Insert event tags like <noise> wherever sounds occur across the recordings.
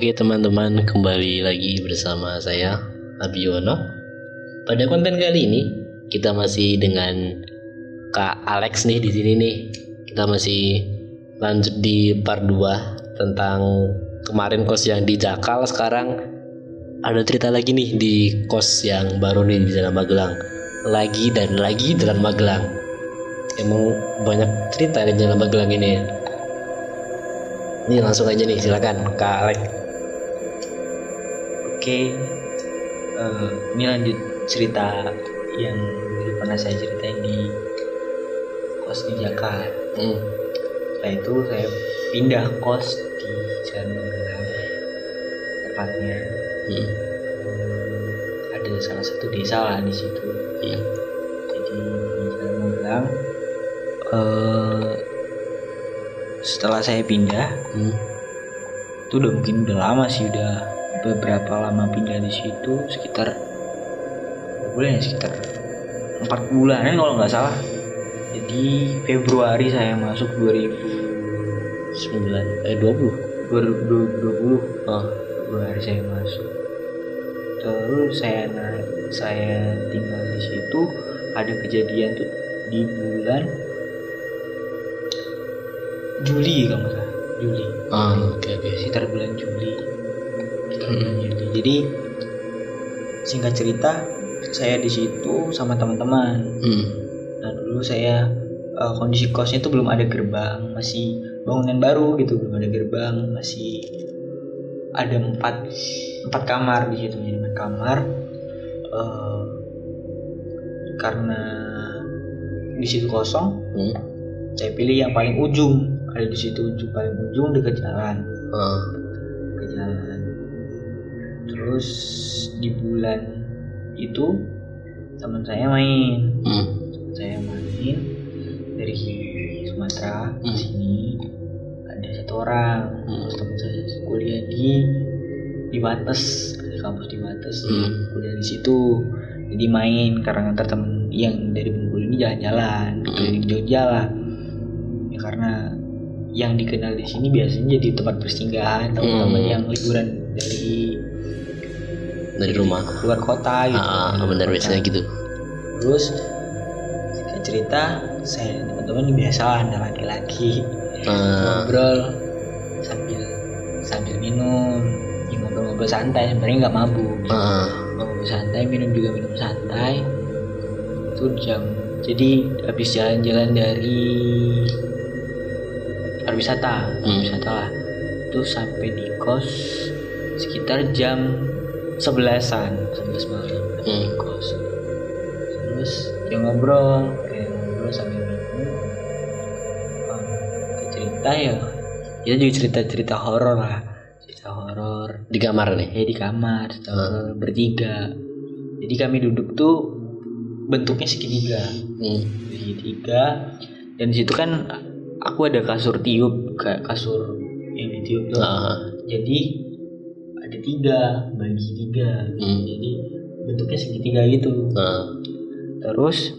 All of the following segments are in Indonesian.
Oke teman-teman kembali lagi bersama saya Abiono. Pada konten kali ini kita masih dengan Kak Alex nih di sini nih. Kita masih lanjut di part 2 tentang kemarin kos yang di Jakal sekarang ada cerita lagi nih di kos yang baru nih di Jalan Magelang. Lagi dan lagi Jalan Magelang. Emang banyak cerita di Jalan Magelang ini. Ini langsung aja nih silakan Kak Alex. Oke, eh, ini lanjut cerita yang dulu pernah saya ceritain di kos di Jakarta. Hmm. Setelah itu saya pindah kos di Jalan Magelang, tepatnya Hmm. ada salah satu desa lah di situ. Hmm. Jadi di Jalan Magelang, eh, setelah saya pindah, Hmm. itu udah mungkin udah lama sih udah beberapa lama pindah di situ sekitar bulan ya? Sekitar empat bulanan kalau nggak salah. Jadi Februari saya masuk 2000 Sembilan eh dua puluh. 2020 Oh. Februari saya masuk. Terus saya naik saya tinggal di situ ada kejadian tuh di bulan Juli kalau nggak salah. Juli. Ah jadi singkat cerita saya di situ sama teman-teman Hmm. nah dulu saya eh, kondisi kosnya itu belum ada gerbang masih bangunan baru gitu belum ada gerbang masih ada empat empat kamar di situ jadi empat kamar Eh, karena di situ kosong Hmm. saya pilih yang paling ujung ada di situ ujung paling ujung dekat jalan Ah. ke jalan terus di bulan itu teman saya main Hmm. Teman saya main dari Sumatera Hmm. sini ada satu orang Hmm. teman saya kuliah di di Bates ada kampus di Bates Hmm. kuliah di situ jadi main karena ngantar temen yang dari Bengkulu ini jalan-jalan Hmm. keliling Jogja lah ya karena yang dikenal di sini biasanya jadi tempat persinggahan teman-teman Hmm. yang liburan dari Dari rumah. luar kota gitu Ah, ah, luar benar kota. biasanya gitu. terus cerita saya teman-teman biasa lah ada laki-laki Ah. ngobrol sambil sambil minum ya, ngobrol-ngobrol santai sebenarnya nggak mabuk Ah. ngobrol santai minum juga minum santai itu jam jadi habis jalan-jalan dari pariwisata Hmm. pariwisata lah itu sampai di kos sekitar jam sebelasan sebelas malam. Hmm. kos terus dia ngobrol kayak ngobrol sambil minum Um, cerita ya. Kita juga cerita cerita horor lah. Cerita horor. Di kamar nih. ya di kamar cerita horor bertiga. Jadi kami duduk tuh bentuknya segitiga. Hmm. segitiga. Dan di situ kan aku ada kasur tiup kayak kasur yang ditiup tuh. Ah. jadi ada tiga bagi tiga Hmm. jadi bentuknya segitiga gitu Ah. terus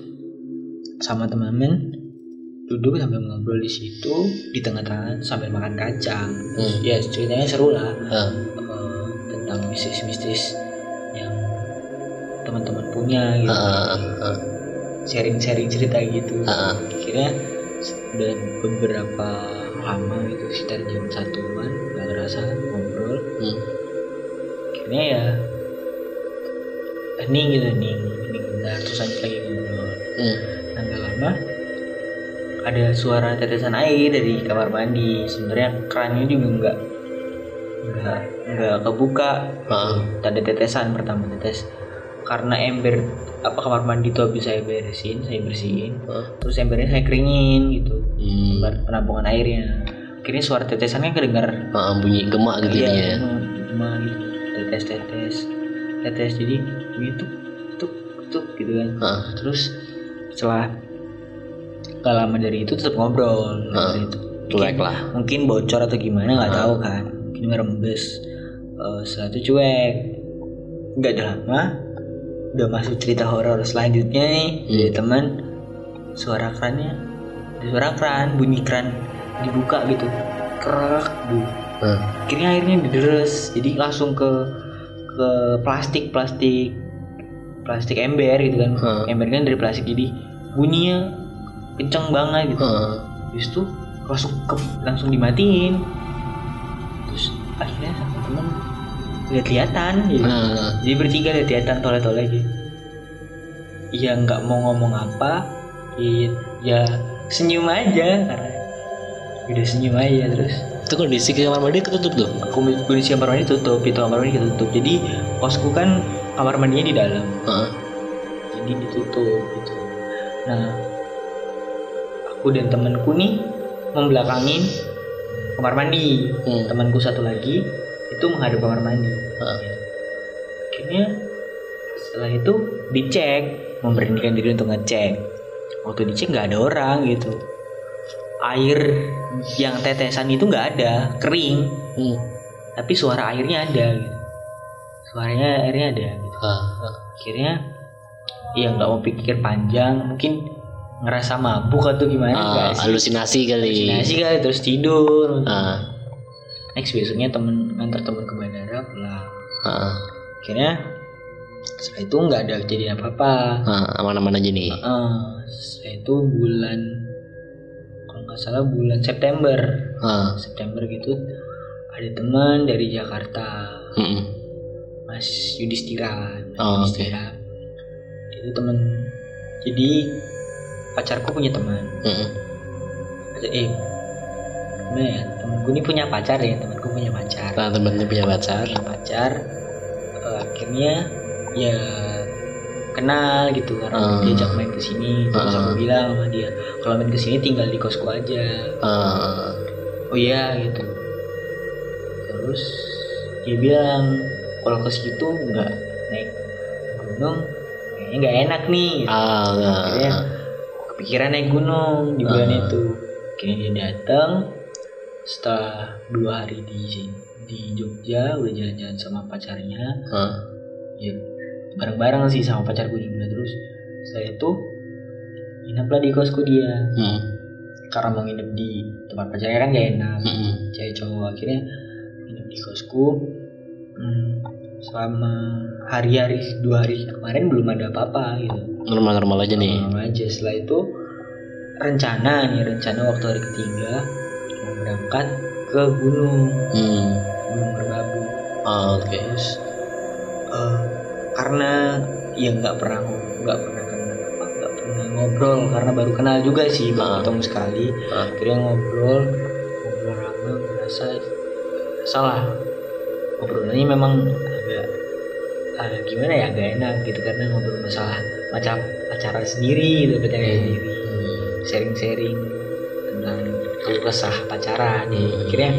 sama teman-teman duduk sambil ngobrol di situ di tengah-tengah sambil makan kacang Hmm. ya ceritanya seru lah Ah. eh, tentang mistis-mistis yang teman-teman punya gitu sharing-sharing cerita gitu Ah. akhirnya udah beberapa lama gitu sekitar jam satuan nggak kerasa ngobrol Hmm. Akhirnya ya hening gitu hening hening bentar terus lanjut lagi ngobrol. Hmm. nah nggak lama ada suara tetesan air dari kamar mandi. Sebenarnya kerannya juga nggak nggak nggak kebuka. Ah. ada tetesan pertama tetes. Karena ember apa kamar mandi itu habis saya beresin saya bersihin. Ah. terus embernya saya keringin gitu. Hmm. penampungan airnya. Akhirnya suara tetesannya kedengar. Ah, bunyi gemak gitu iya ya. hmm, cuma gitu tetes tetes tetes jadi gitu tuk tuk gitu kan Ah. terus setelah gak lama dari itu tetap ngobrol Ah. dari itu Cuek lah. mungkin bocor atau gimana nggak Ah. tahu kan mungkin ngerembes Eh, setelah itu cuek nggak ada lama udah masuk cerita horor selanjutnya nih dari Hmm. teman suara krannya ada suara kran bunyi kran dibuka gitu kerak bu Nah, akhirnya airnya dideres jadi langsung ke ke plastik plastik plastik ember gitu kan. Hmm. ember kan dari plastik jadi bunyinya kenceng banget gitu. Heeh. Habis itu langsung ke, langsung dimatiin. Terus akhirnya sama temen lihat-lihatan gitu. Nah, jadi bertiga lihat-lihatan toleh-toleh gitu. Ya nggak mau ngomong apa ya, ya senyum aja karena udah senyum aja terus itu kondisi kamar mandi ketutup tuh. Kondisi kamar mandi tutup, pintu kamar mandi tutup. Jadi kosku kan kamar mandinya di dalam, Heeh. jadi ditutup gitu. Nah, aku dan temanku nih membelakangin kamar mandi. Hmm. Temanku satu lagi itu menghadap kamar mandi. Heeh. Akhirnya setelah itu dicek, memberanikan diri untuk ngecek. Waktu dicek nggak ada orang gitu. Air yang tetesan itu nggak ada, kering Hmm. tapi suara airnya ada gitu. suaranya airnya ada gitu. Ah, ah. akhirnya ya nggak mau pikir panjang mungkin ngerasa mabuk atau gimana Ah, enggak sih halusinasi kali. Halusinasi kali terus tidur Ah, next besoknya temen ngantar temen ke bandara pulang ah, akhirnya setelah itu nggak ada kejadian apa apa aman-aman aja nih. setelah itu bulan nggak salah bulan September Ah, September gitu ada teman dari Jakarta mm-mm. Mas Yudhistira. Mas Oh, Yudhistira. Itu temen. Jadi pacarku punya teman. Mm-mm. Eh, gimana ya? Temenku ini punya pacar ya. Temanku punya pacar. Nah, temennya punya pacar. Punya pacar. Eh, akhirnya ya kenal gitu karena Hmm. diajak main ke sini. Terus aku Hmm. bilang sama dia, kalau main ke sini tinggal di kosku aja. Ah, Oh iya gitu. Terus dia bilang kalau ke situ nggak naik gunung kayaknya nggak enak nih. ah, Akhirnya ah, kepikiran naik gunung di bulan Ah. itu. Akhirnya dia datang setelah dua hari di di Jogja udah jalan-jalan sama pacarnya ah. ya bareng-bareng sih sama pacarku juga. Terus setelah itu ngineplah di kosku dia. Hmm, karena mau nginep di tempat pacarnya kan gak enak mm-mm. cewek cowok. Akhirnya nginep di kosku. Hmm, selama hari-hari dua hari kemarin belum ada apa-apa gitu. Normal-normal aja nih. Normal aja. Setelah itu rencana nih rencana waktu hari ketiga mau berangkat ke gunung. Hmm. gunung merbabu. Ah, Oke. terus eh, karena ya nggak pernah nggak pernah kenal nggak pernah ngobrol karena baru kenal juga sih baru Ah. ketemu sekali Ah. akhirnya ngobrol ngobrol lama merasa salah ngobrolnya memang agak agak gimana ya agak enak gitu karena ngobrol masalah macam pacaran sendiri gitu pacaran Hmm. sendiri sharing-sharing tentang keluh kesah pacaran ya. akhirnya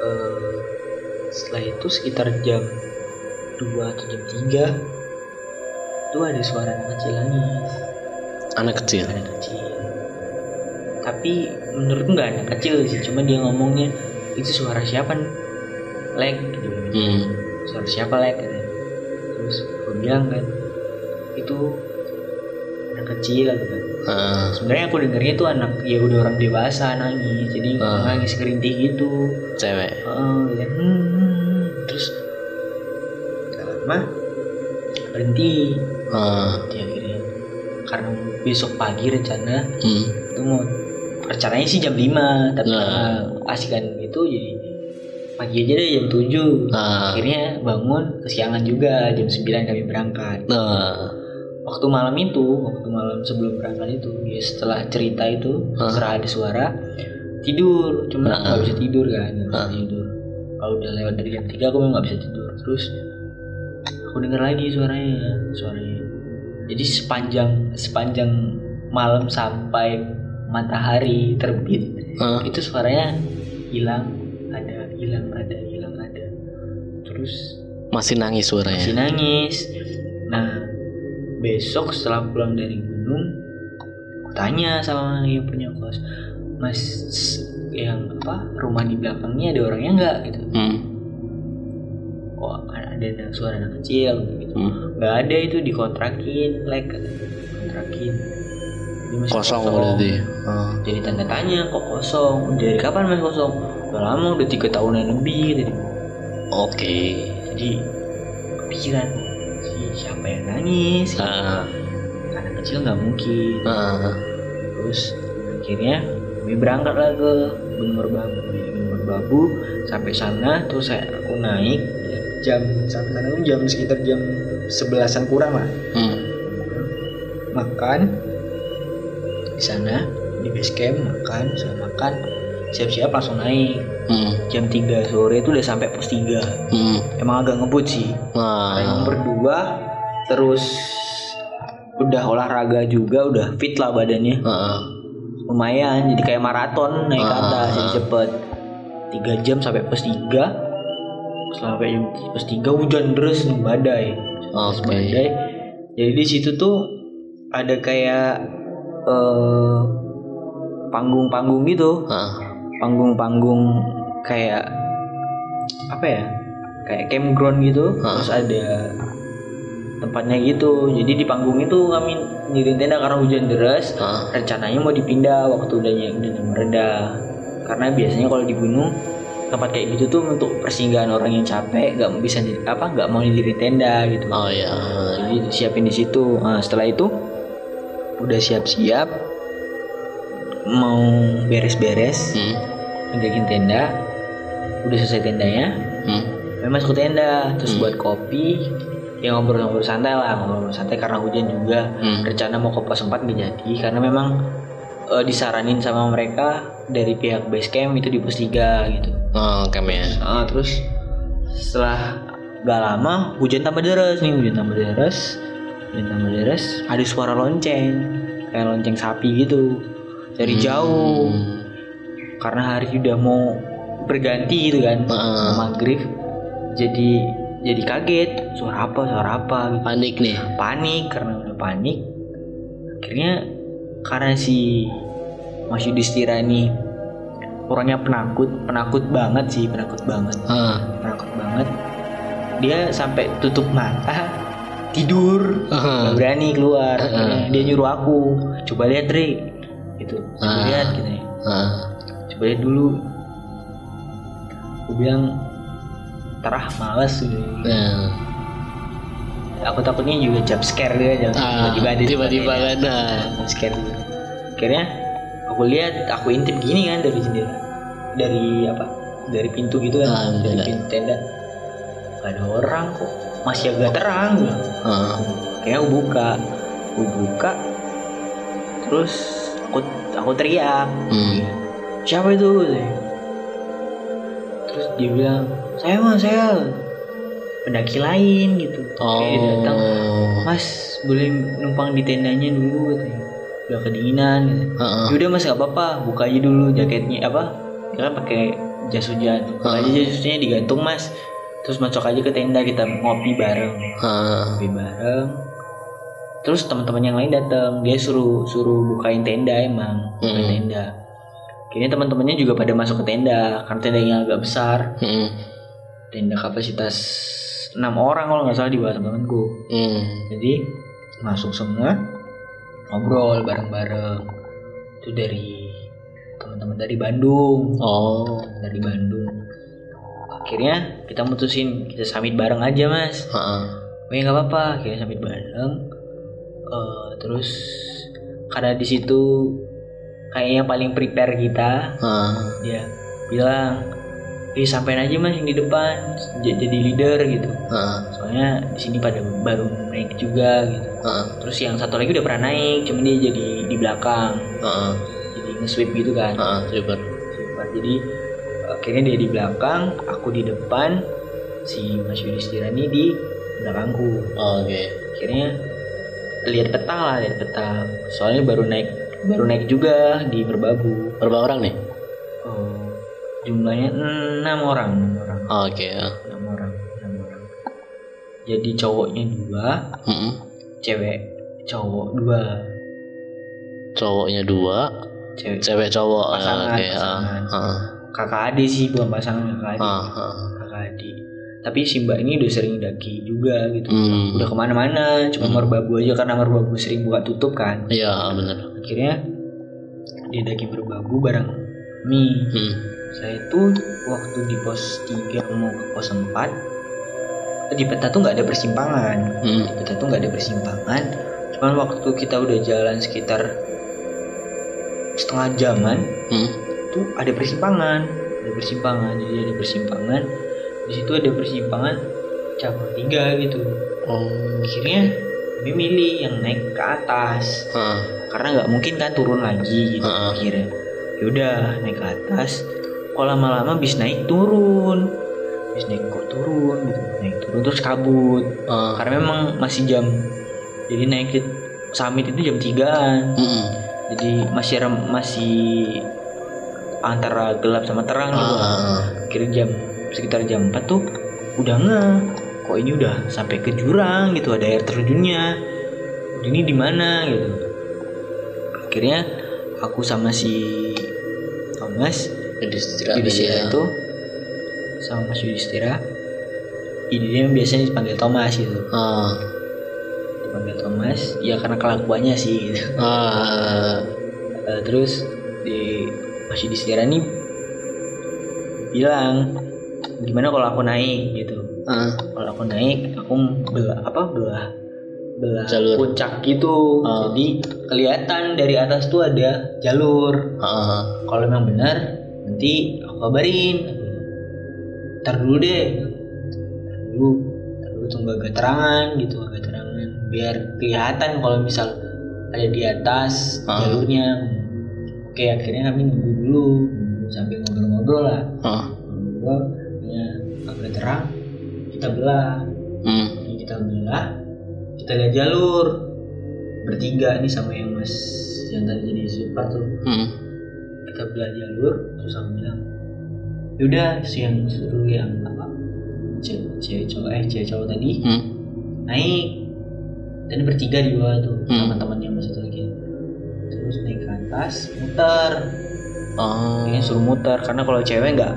eh, setelah itu sekitar jam 2 atau jam 3 itu ada suara anak kecil nangis Anak kecil. anak kecil tapi menurutku nggak anak kecil sih cuma dia ngomongnya itu suara siapa leg gitu Hmm. suara siapa leg katanya. terus gue bilang kan itu anak kecil gitu Ah, sebenarnya aku dengarnya itu anak ya udah orang dewasa nangis jadi Ah. nangis kerintih gitu cewek. Heeh, ya, hmm. Berhenti Ah, Berhenti akhirnya karena besok pagi rencana hmm. itu mau rencananya sih jam 5 tapi Nah. asikan gitu jadi pagi aja deh jam 7 Ah. akhirnya bangun kesiangan juga jam 9 kami berangkat Nah, waktu malam itu waktu malam sebelum berangkat itu ya setelah cerita itu Ah. setelah ada suara tidur cuma nggak bisa tidur kan nggak bisa Ah. tidur kalau udah lewat dari jam 3 aku memang nggak bisa tidur terus aku dengar lagi suaranya. Suaranya. Jadi sepanjang sepanjang malam sampai matahari terbit ah, itu suaranya hilang ada hilang ada hilang ada terus masih nangis suaranya. masih nangis. Nah besok setelah pulang dari gunung aku tanya sama yang punya kos mas yang apa rumah di belakangnya ada orangnya nggak? Gitu. Hmm. Oh ada anak- suara anak kecil gitu. Hmm. nggak ada itu dikontrakin like kontrakin. Masih kosong berarti. Ah. jadi tanda tanya kok kosong? Dari kapan mas kosong? Udah lama udah tiga tahunan lebih tadi oke. Jadi kepikiran si siapa yang nangis? Ah, anak kecil nggak mungkin. Ah. terus akhirnya kami berangkat lah ke Gunung Merbabu di Gunung Merbabu sampai sana terus saya aku naik jam sampai sana tuh jam sekitar jam sebelasan kurang lah Hmm. makan di sana di base camp makan saya makan siap-siap langsung naik Hmm. jam 3 sore itu udah sampai pos 3 Hmm. emang agak ngebut sih Ah. karena emang berdua terus udah olahraga juga udah fit lah badannya Ah. lumayan jadi kayak maraton naik ke Ah. atas jadi cepet tiga jam sampai pos 3 sampai jam pos 3 hujan deras nih badai. Terus Oke. badai. Jadi di situ tuh ada kayak eh, panggung-panggung gitu. Panggung-panggung kayak apa ya kayak campground gitu. Ah. terus ada tempatnya gitu. Jadi di panggung itu kami nyirin tenda karena hujan deras. Ah. rencananya mau dipindah waktu udah udah mereda karena biasanya kalau di gunung tempat kayak gitu tuh untuk persinggahan orang yang capek nggak bisa apa nggak mau diri tenda gitu Oh ya. jadi siapin di situ nah, setelah itu udah siap-siap mau beres-beres Hmm. tenda udah selesai tendanya Hmm. masuk ke tenda terus Hmm. buat kopi ya ngobrol-ngobrol santai lah ngobrol santai karena hujan juga Hmm. rencana mau ke pos 4 nggak jadi karena memang eh, disaranin sama mereka dari pihak base camp itu di pos 3 gitu Oh, kami ya. Ah, terus setelah gak lama hujan tambah deras nih hujan tambah deras hujan tambah deras ada suara lonceng kayak lonceng sapi gitu dari jauh Hmm. karena hari udah mau berganti gitu kan mau maghrib jadi jadi kaget suara apa suara apa gitu. Panik nih. panik karena udah panik akhirnya karena si Mas Yudhistira ini orangnya penakut penakut banget sih penakut banget Ah. penakut banget dia sampai tutup mata tidur Ah. nggak berani keluar Ah. Akhirnya dia nyuruh aku coba lihat Dre gitu coba Ah. lihat gitu ya Ah. coba lihat dulu aku bilang terah males gitu. Nah. aku takutnya juga jump scare dia jump Ah, tiba-tiba ada tiba-tiba kan. Jump scare akhirnya aku lihat aku intip gini kan dari jendela. Dari apa? Dari pintu gitu kan. Ah, dari pintu tenda. Gak ada orang kok. Masih agak terang gitu. Ah. akhirnya aku buka. Aku buka. Terus aku aku teriak. Hmm. siapa itu? Terus dia bilang saya mah saya. Pendaki lain gitu. Oh. kayak datang mas boleh numpang di tendanya dulu katanya udah kedinginan gitu. Ah. Yaudah mas nggak apa-apa buka aja dulu jaketnya apa dia kan pakai jas hujan buka Ah. aja jas hujannya digantung mas terus masuk aja ke tenda kita ngopi bareng Ah. ngopi bareng terus teman-teman yang lain datang dia suruh suruh bukain tenda emang bukain Hmm. tenda kayaknya teman-temannya juga pada masuk ke tenda karena tendanya agak besar Hmm. tenda kapasitas enam orang kalau nggak salah di bawah temanku Hmm. jadi masuk semua ngobrol bareng-bareng itu dari teman-teman dari Bandung Oh. dari Bandung akhirnya kita mutusin kita summit bareng aja mas Ah. oh ya nggak apa-apa akhirnya summit bareng Eh, terus karena di situ kayaknya paling prepare kita Ah. dia bilang eh sampein aja mas yang di depan jadi leader gitu Ah. soalnya di sini pada baru naik juga gitu Ah. terus yang satu lagi udah pernah naik cuman dia jadi di belakang Ah. jadi nge-sweep gitu kan Ah. Super. Sweeper. jadi akhirnya dia di belakang aku di depan si Mas Yudhistira ini di belakangku Oke. akhirnya lihat peta lah lihat peta soalnya baru naik baru naik juga di Merbabu Berapa orang nih? Jumlahnya enam orang enam orang Oke. ya. enam orang enam orang jadi cowoknya dua Mm-mm. cewek cowok dua Cowoknya dua, cewek cewek cowok. Ah, Pasangan, Oke. Ah. pasangan. Ah. kakak adik sih bukan pasangan kakak adik Ah. Ah. kakak adik tapi si mbak ini udah sering daki juga gitu Hmm. udah ke mana-mana cuma Hmm. merbabu aja karena merbabu sering buka tutup kan Iya benar. akhirnya dia daki merbabu bareng mie Hmm. Saya itu waktu di pos 3 mau ke pos 4 di peta tuh nggak ada persimpangan Hmm. di peta tuh nggak ada persimpangan cuman waktu kita udah jalan sekitar setengah jaman Hmm. itu ada persimpangan ada persimpangan jadi ada persimpangan di situ ada persimpangan cabang tiga gitu Oh. akhirnya kami milih yang naik ke atas Ah. karena nggak mungkin kan turun lagi gitu Heeh. akhirnya yaudah naik ke atas kok lama-lama bis naik turun? Bis naik kok turun? Gitu naik turun terus kabut. Ah. karena memang masih jam jadi naik ke summit itu jam 3an Hmm. jadi masih rem- masih antara gelap sama terang gitu. Ah. akhirnya jam sekitar jam 4 tuh udah nge kok ini udah sampai ke jurang gitu ada air terjunnya. Ini di mana? gitu. Akhirnya aku sama si Thomas Yudhistira Yudhistira itu sama Mas Yudhistira ini biasanya dipanggil Thomas gitu Ah. dipanggil Thomas ya karena kelakuannya sih gitu. Ah. <laughs> Eh, terus di Mas Yudhistira nih bilang gimana kalau aku naik gitu Ah. kalau aku naik aku belah apa belah belah Jalur. puncak gitu Ah. jadi kelihatan dari atas tuh ada jalur Ah. kalau memang benar nanti aku kabarin. Ntar dulu deh. Ntar dulu. Ntar dulu tunggu agak terangan gitu agak terangan. Biar kelihatan kalau misal ada di atas Ah. jalurnya. Oke akhirnya kami nunggu dulu. Sambil ngobrol-ngobrol lah. Ah. ngobrol ya agak terang kita belah. Hmm. Kita belah kita lihat jalur. Bertiga nih sama yang mas yang tadi jadi super tuh. Hmm. Kita belah jalur terus aku bilang yaudah si yang suruh yang apa cewek cowok eh cewek cowok tadi Hmm. naik dan bertiga di bawah tuh Hmm. sama temannya mas satu lagi terus naik ke atas muter Oh. ini suruh muter karena kalau cewek nggak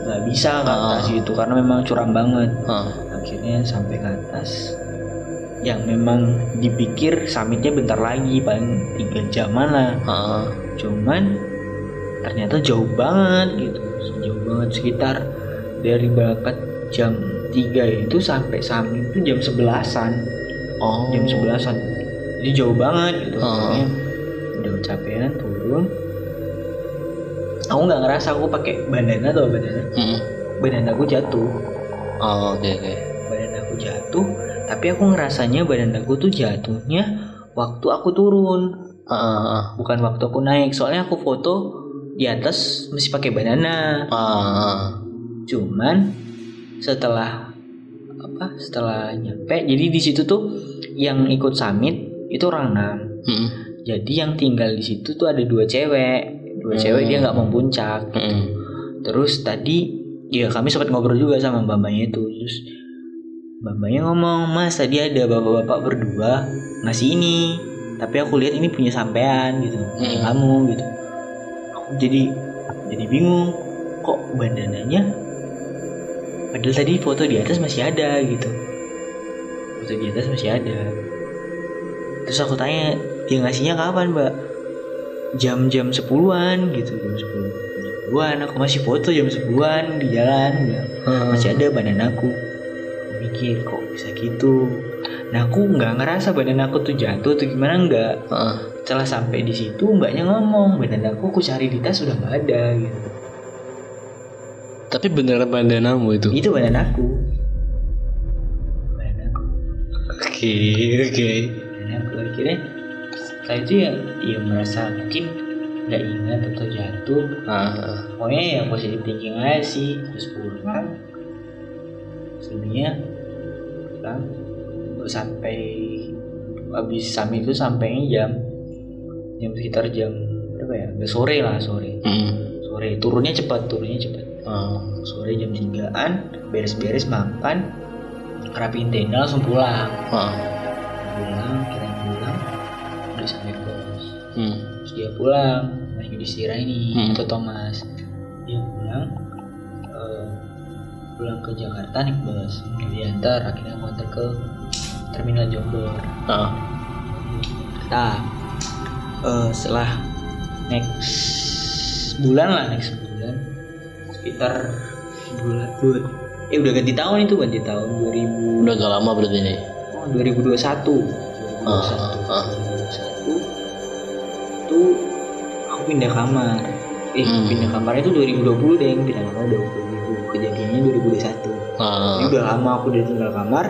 nggak bisa ke atas Ah. gitu karena memang curam banget Ah. akhirnya sampai ke atas yang memang dipikir summitnya bentar lagi paling tiga jaman lah Ah. cuman ternyata jauh banget gitu jauh banget sekitar dari berapa jam 3 itu sampai summit itu jam sebelasan Oh. jam sebelasan jadi jauh banget gitu. Akhirnya udah kecapean turun aku nggak ngerasa aku pakai bandana atau bandana Hmm. bandana aku jatuh Oh, oke oke. badan aku jatuh tapi aku ngerasanya badan aku tuh jatuhnya waktu aku turun ah. bukan waktu aku naik soalnya aku foto di atas masih pakai bandana Ah, cuman setelah apa setelah nyampe jadi di situ tuh yang ikut summit itu orang enam Hmm. jadi yang tinggal di situ tuh ada dua cewek dua cewek dia nggak mau puncak Hmm. Terus tadi ya kami sempat ngobrol juga sama mbak-mbaknya itu. Terus mbak-mbaknya ngomong, "Mas, tadi ada bapak-bapak berdua ngasih ini, tapi aku lihat ini punya sampean gitu, Hmm. kamu gitu." Jadi jadi bingung, kok bandananya padahal tadi foto di atas masih ada gitu. Foto di atas masih ada. Terus aku tanya, dia ngasihnya kapan, Mbak? Jam-jam 10-an gitu, jam 10 10-an aku masih foto jam 10-an di jalan Ah. masih ada badan aku mikir kok bisa gitu nah aku nggak ngerasa badan aku tuh jatuh tuh gimana nggak Ah. Setelah sampai di situ mbaknya ngomong badan aku aku cari di tas udah nggak ada gitu. Tapi beneran bandanamu itu. itu badan aku. Oke oke. aku. Akhirnya setelah itu ya ya merasa mungkin nggak ingat atau jatuh. Ah. pokoknya ya positif thinking aja sih. Terus pulang. Selebihnya pulang. Sampai habis summit itu sampainya jam jam sekitar jam berapa ya udah sore lah sore Hmm. sore turunnya cepat turunnya cepat Ah. sore jam 3an beres-beres makan rapiin tenda langsung pulang Ah. pulang kira pulang udah sampai kos Hmm. terus dia pulang Mas Yudhistira ini Hmm. atau Thomas dia pulang eh, pulang ke Jakarta naik bus diantar akhirnya antar ke terminal Jombor Ah. nah eh, setelah next bulan lah next bulan. Sekitar bulan dua eh udah ganti tahun itu ganti tahun 2000 Udah gak lama berarti ini. oh, 2021 2021 Ah, ah. 2021 itu aku pindah kamar. Eh Hmm. pindah kamarnya itu 2020 deh pindah kamar 2020 kejadiannya 2021 Ah. Jadi udah lama aku udah tinggal kamar.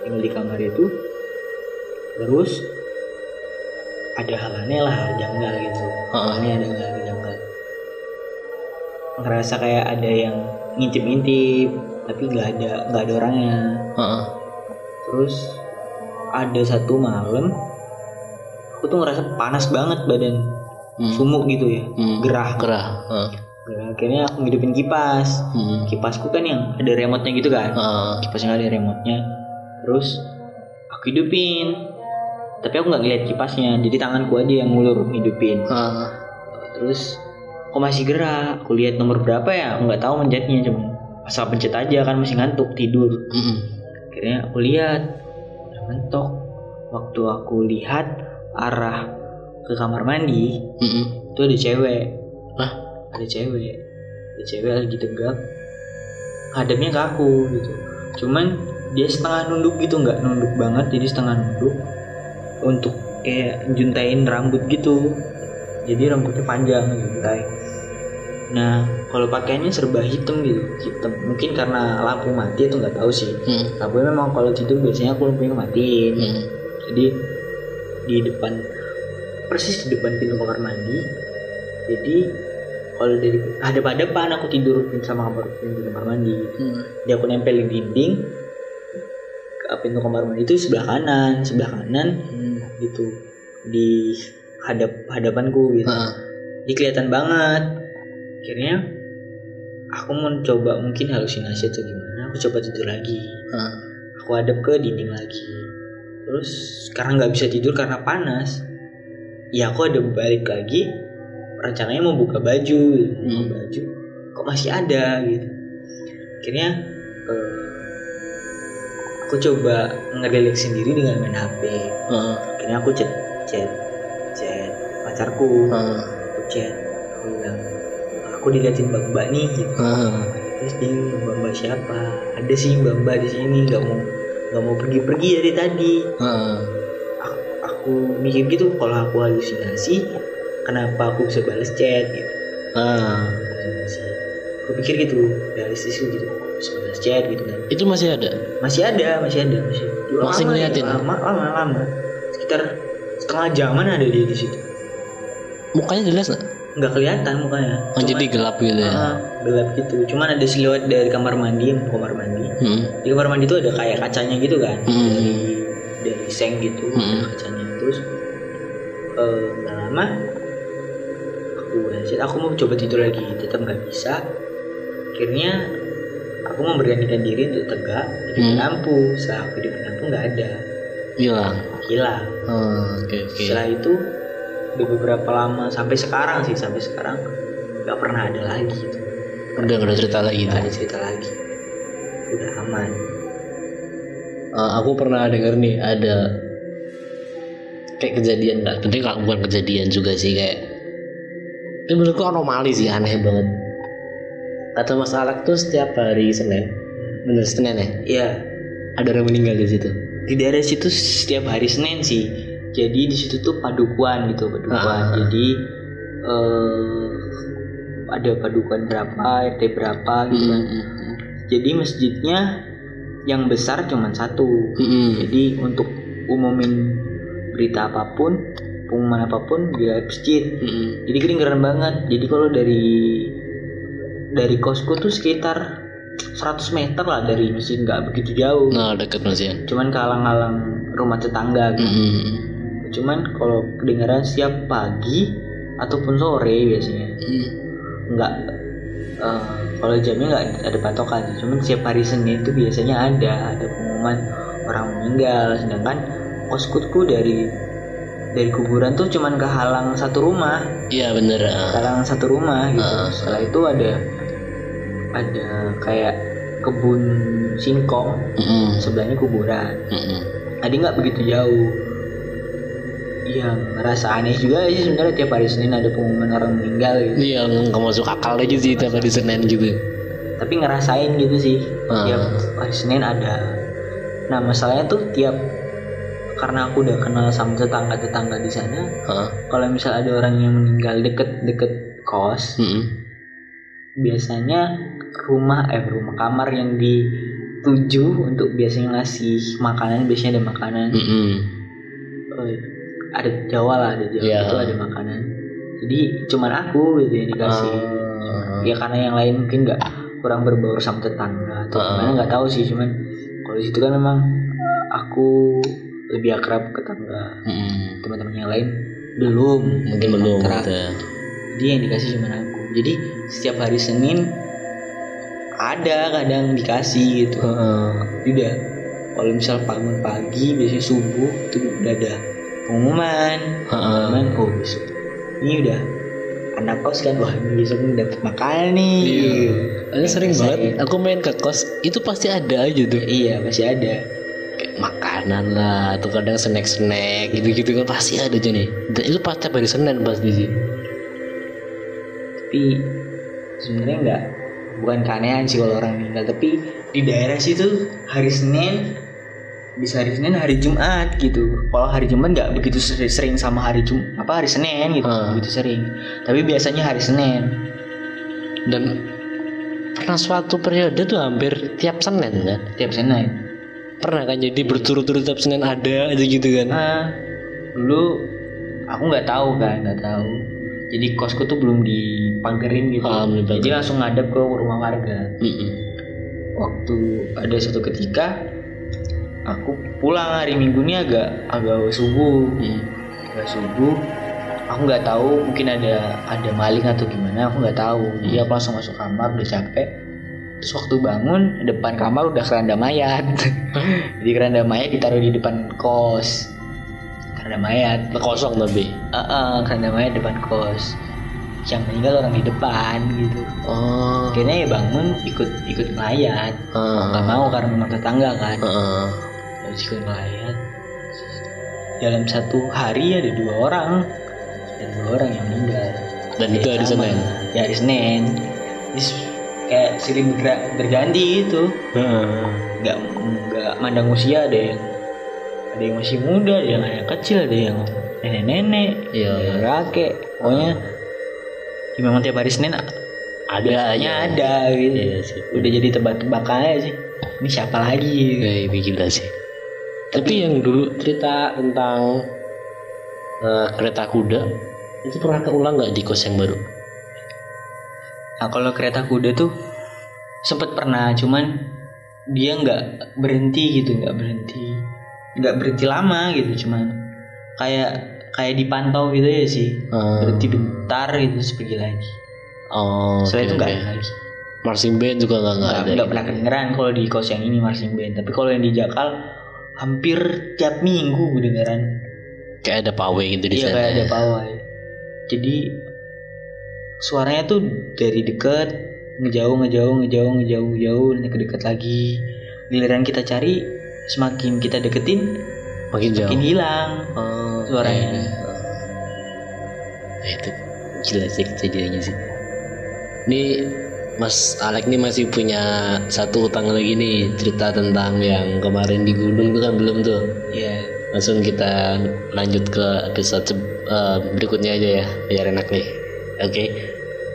Tinggal di kamar itu. Terus ada hal aneh lah hal janggal gitu hal aneh ada hal janggal ngerasa kayak ada yang ngintip-ngintip tapi nggak ada nggak ada orangnya terus ada satu malam aku tuh ngerasa panas banget badan Hmm. sumuk gitu ya Hmm. gerah Gerah. Ah. Gerah. akhirnya aku ngidupin kipas Hmm. kipasku kan yang ada remote-nya gitu kan Ah. kipas yang ada remote-nya terus aku hidupin tapi aku nggak ngeliat kipasnya jadi tanganku aja yang ngulur hidupin Ah. terus kok masih gerak? Aku lihat nomor berapa ya? Nggak tahu mencetnya cuman asal pencet aja kan masih ngantuk tidur. Mm-mm. akhirnya aku lihat mentok. Waktu aku lihat arah ke kamar mandi Mm-mm. itu ada cewek. Hah? ada cewek. Ada cewek lagi tegak hadapnya ke aku gitu. Cuman dia setengah nunduk gitu nggak nunduk banget jadi setengah nunduk untuk kayak juntain rambut gitu. Jadi rambutnya panjang juntai. Nah kalau pakaiannya serba hitam gitu hitam. Mungkin karena lampu mati atau nggak tahu sih. Mm. lampunya memang kalau tidur biasanya aku lampunya matiin Mm. jadi di depan persis di depan pintu kamar mandi. Jadi kalau dari ada pada depan aku tidur sama kamar pintu kamar mandi. Mm. dia aku nempel di dinding pintu kamar mandi. Itu sebelah kanan sebelah kanan gitu. Di hadap hadapanku gitu. Ah. jadi kelihatan banget. Akhirnya aku mau coba mungkin halusinasi atau gimana aku coba tidur lagi. Ah. aku hadap ke dinding lagi. Terus sekarang nggak bisa tidur karena panas. Ya aku ada balik lagi. Rencananya mau buka baju. Mau Hmm. buka baju. Kok masih ada gitu. Akhirnya eh, aku coba ngedelek sendiri dengan main HP Ah. akhirnya aku chat chat chat pacarku Ah. aku chat aku bilang aku diliatin mbak mbak nih gitu Ah. terus dia mbak mbak siapa ada sih mbak mbak di sini nggak mau nggak mau pergi pergi dari tadi Ah. aku, aku mikir gitu kalau aku halusinasi kenapa aku bisa balas chat gitu. Halusinasi. aku pikir gitu realistis gitu balas chat gitu kan Itu masih ada. masih ada masih ada masih Masih lama, ya, ngeliatin? lama lama lama sekitar setengah jaman ada dia di situ Mukanya jelas nggak? nggak kelihatan mukanya Oh, jadi gelap gitu ya. Ah, gelap gitu cuman ada siluet dari kamar mandi yang kamar mandi Hmm. di kamar mandi itu ada kayak kacanya gitu kan Hmm. dari dari seng gitu Hmm. kacanya terus eh, nggak lama aku aku mau coba tidur lagi tetap nggak bisa akhirnya aku memberanikan diri untuk tegak hidupin Hmm. lampu setelah aku hidupin lampu nggak ada Hilang. hilang Oh, Oke oke. setelah itu udah beberapa lama sampai sekarang sih sampai sekarang nggak pernah ada lagi gitu. Udah nggak ada cerita lagi. nggak ada cerita lagi udah aman Eh, aku pernah denger nih ada kayak kejadian nggak penting kalau bukan kejadian juga sih kayak ini menurutku anomali sih aneh banget kata Mas Alak tuh setiap hari Senin. Bener Senin ya? Ya ada orang meninggal di situ? Di daerah situ setiap hari Senin sih. Jadi di situ tuh padukuan gitu padukuan. Ah. jadi eh ada padukuan berapa RT berapa gitu kan. Mm-mm. jadi masjidnya yang besar cuma satu. Mm-mm. jadi untuk umumin berita apa pun pengumuman apa pun di masjid. Mm-mm. jadi kedengeran banget. Jadi kalau dari dari kosku tuh sekitar 100 meter lah dari masjid nggak begitu jauh nah dekat masih cuman kehalang-halang rumah tetangga gitu. Mm-mm. cuman kalau kedengaran siap pagi ataupun sore biasanya Mm. nggak eh, kalau jamnya nggak ada patokan cuman setiap hari Senin itu biasanya ada ada pengumuman orang meninggal sedangkan koskutku dari dari kuburan tuh cuman kehalang satu rumah iya bener ah. kehalang satu rumah gitu Ah. setelah itu ada ada kayak kebun singkong Mm-mm. sebelahnya kuburan Mm-mm. tadi nggak begitu jauh yang merasa aneh juga sih sebenarnya tiap hari Senin ada pengumuman orang meninggal gitu yang nggak masuk akal aja sih tiap hari Senin gitu. tapi ngerasain gitu sih Ah. tiap hari Senin ada nah masalahnya tuh tiap karena aku udah kenal sama tetangga tetangga di sana Hah? kalau misal ada orang yang meninggal deket-deket kos Mm-mm. biasanya rumah eh rumah kamar yang dituju untuk biasanya ngasih makanan biasanya ada makanan Mm-mm. Eh, ada Jawa lah ada Jawa Iya. itu ada makanan jadi cuman aku gitu yang dikasih Ah. ya karena yang lain mungkin nggak kurang berbaur sama tetangga atau Ah. gimana nggak tahu sih cuman kalau situ kan memang aku lebih akrab ke tetangga Mm-mm. teman-teman yang lain belum Mungkin belum. gitu jadi yang dikasih cuma aku jadi setiap hari Senin ada kadang dikasih gitu Heeh. udah kalau misal bangun pagi biasanya subuh itu udah ada pengumuman Heeh. pengumuman oh besok ini udah anak kos kan wah ini besok nih dapat makan nih Iya. Ada sering Rasain. banget aku main ke kos itu pasti ada aja tuh iya masih ada kayak makanan lah atau kadang snack snack gitu gitu kan pasti ada aja nih dan itu pasti hari Senin pasti sih tapi sebenarnya nggak bukan keanehan sih kalau orang meninggal tapi di daerah situ hari Senin bisa hari Senin hari Jumat gitu. Kalau hari Jumat nggak begitu seri- sering sama hari Jum apa hari Senin gitu Ah. begitu sering. Tapi biasanya hari Senin. Dan pernah suatu periode tuh hampir tiap Senin kan? Tiap Senin. Pernah kan jadi berturut-turut tiap Senin ada aja gitu kan? Nah dulu aku nggak tahu kan? Nggak tahu jadi kosku tuh belum dipagerin gitu. Ah, jadi langsung ngadep ke rumah warga. Mm-mm. waktu ada satu ketika aku pulang hari minggu ini agak agak subuh. Mm. agak subuh. Aku nggak tahu mungkin ada ada maling atau gimana aku nggak tahu. Jadi aku langsung masuk kamar udah capek. Terus waktu bangun depan kamar udah keranda mayat. <laughs> Jadi keranda mayat ditaruh di depan kos keranda mayat kosong tapi. Heeh, keranda mayat depan kos. Yang meninggal orang di depan gitu. Oh. Akhirnya ya bangun ikut ikut ngelayat. Nggak Ah. mau karena memang tetangga kan. Heeh. harus ikut ngelayat dalam satu hari ada dua orang. Ada dua orang yang meninggal. Dan itu hari Sama. Senin? Ya hari Senin. Terus kayak silih bergerak berganti gitu. Heeh. nggak nggak mandang usia ada yang ada yang masih muda ada yang anak kecil ada yang nenek-nenek Iya, ada yang iya. kakek. Pokoknya ya memang tiap hari Senin ada aja ada gitu. Iya sih. Udah jadi tebak-tebakan aja sih. Ini siapa lagi? Kayak ini gila sih. Tapi yang dulu cerita tentang eh, kereta kuda itu pernah keulang nggak di kos yang baru? Nah kalau kereta kuda tuh sempet pernah, cuman dia nggak berhenti gitu, nggak berhenti, nggak berhenti lama gitu, cuman kayak kayak dipantau gitu ya sih, Eh, berhenti bentar gitu pergi lagi. oh, Setelah itu oke, nggak oke. ada lagi. Marching band juga nggak nggak ada. nggak pernah kedengeran kalau di kos yang ini marching band, tapi kalau yang di Jakal hampir tiap minggu kedengeran. Kayak ada pawe gitu di Iya sana. kayak ada ya. pawai. Jadi suaranya tuh dari dekat ngejauh ngejauh ngejauh ngejauh ngejauh nanti ke dekat lagi. Giliran kita cari semakin kita deketin Makin jauh. makin hilang. Oh, suaranya. iya. Eh, itu gila sih kejadiannya sih. Ini Mas Alek nih masih punya satu utang lagi nih cerita tentang yang kemarin di gunung itu kan belum tuh. Iya. langsung kita lanjut ke episode eh, berikutnya aja ya biar enak nih oke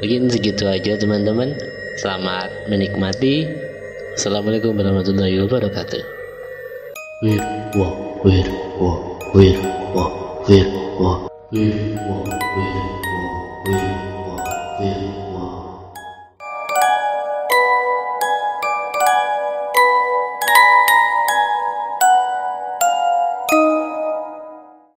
mungkin segitu aja teman-teman selamat menikmati assalamualaikum warahmatullahi wabarakatuh wir wah wir wah wir wah wir wah wir wah wir wah wir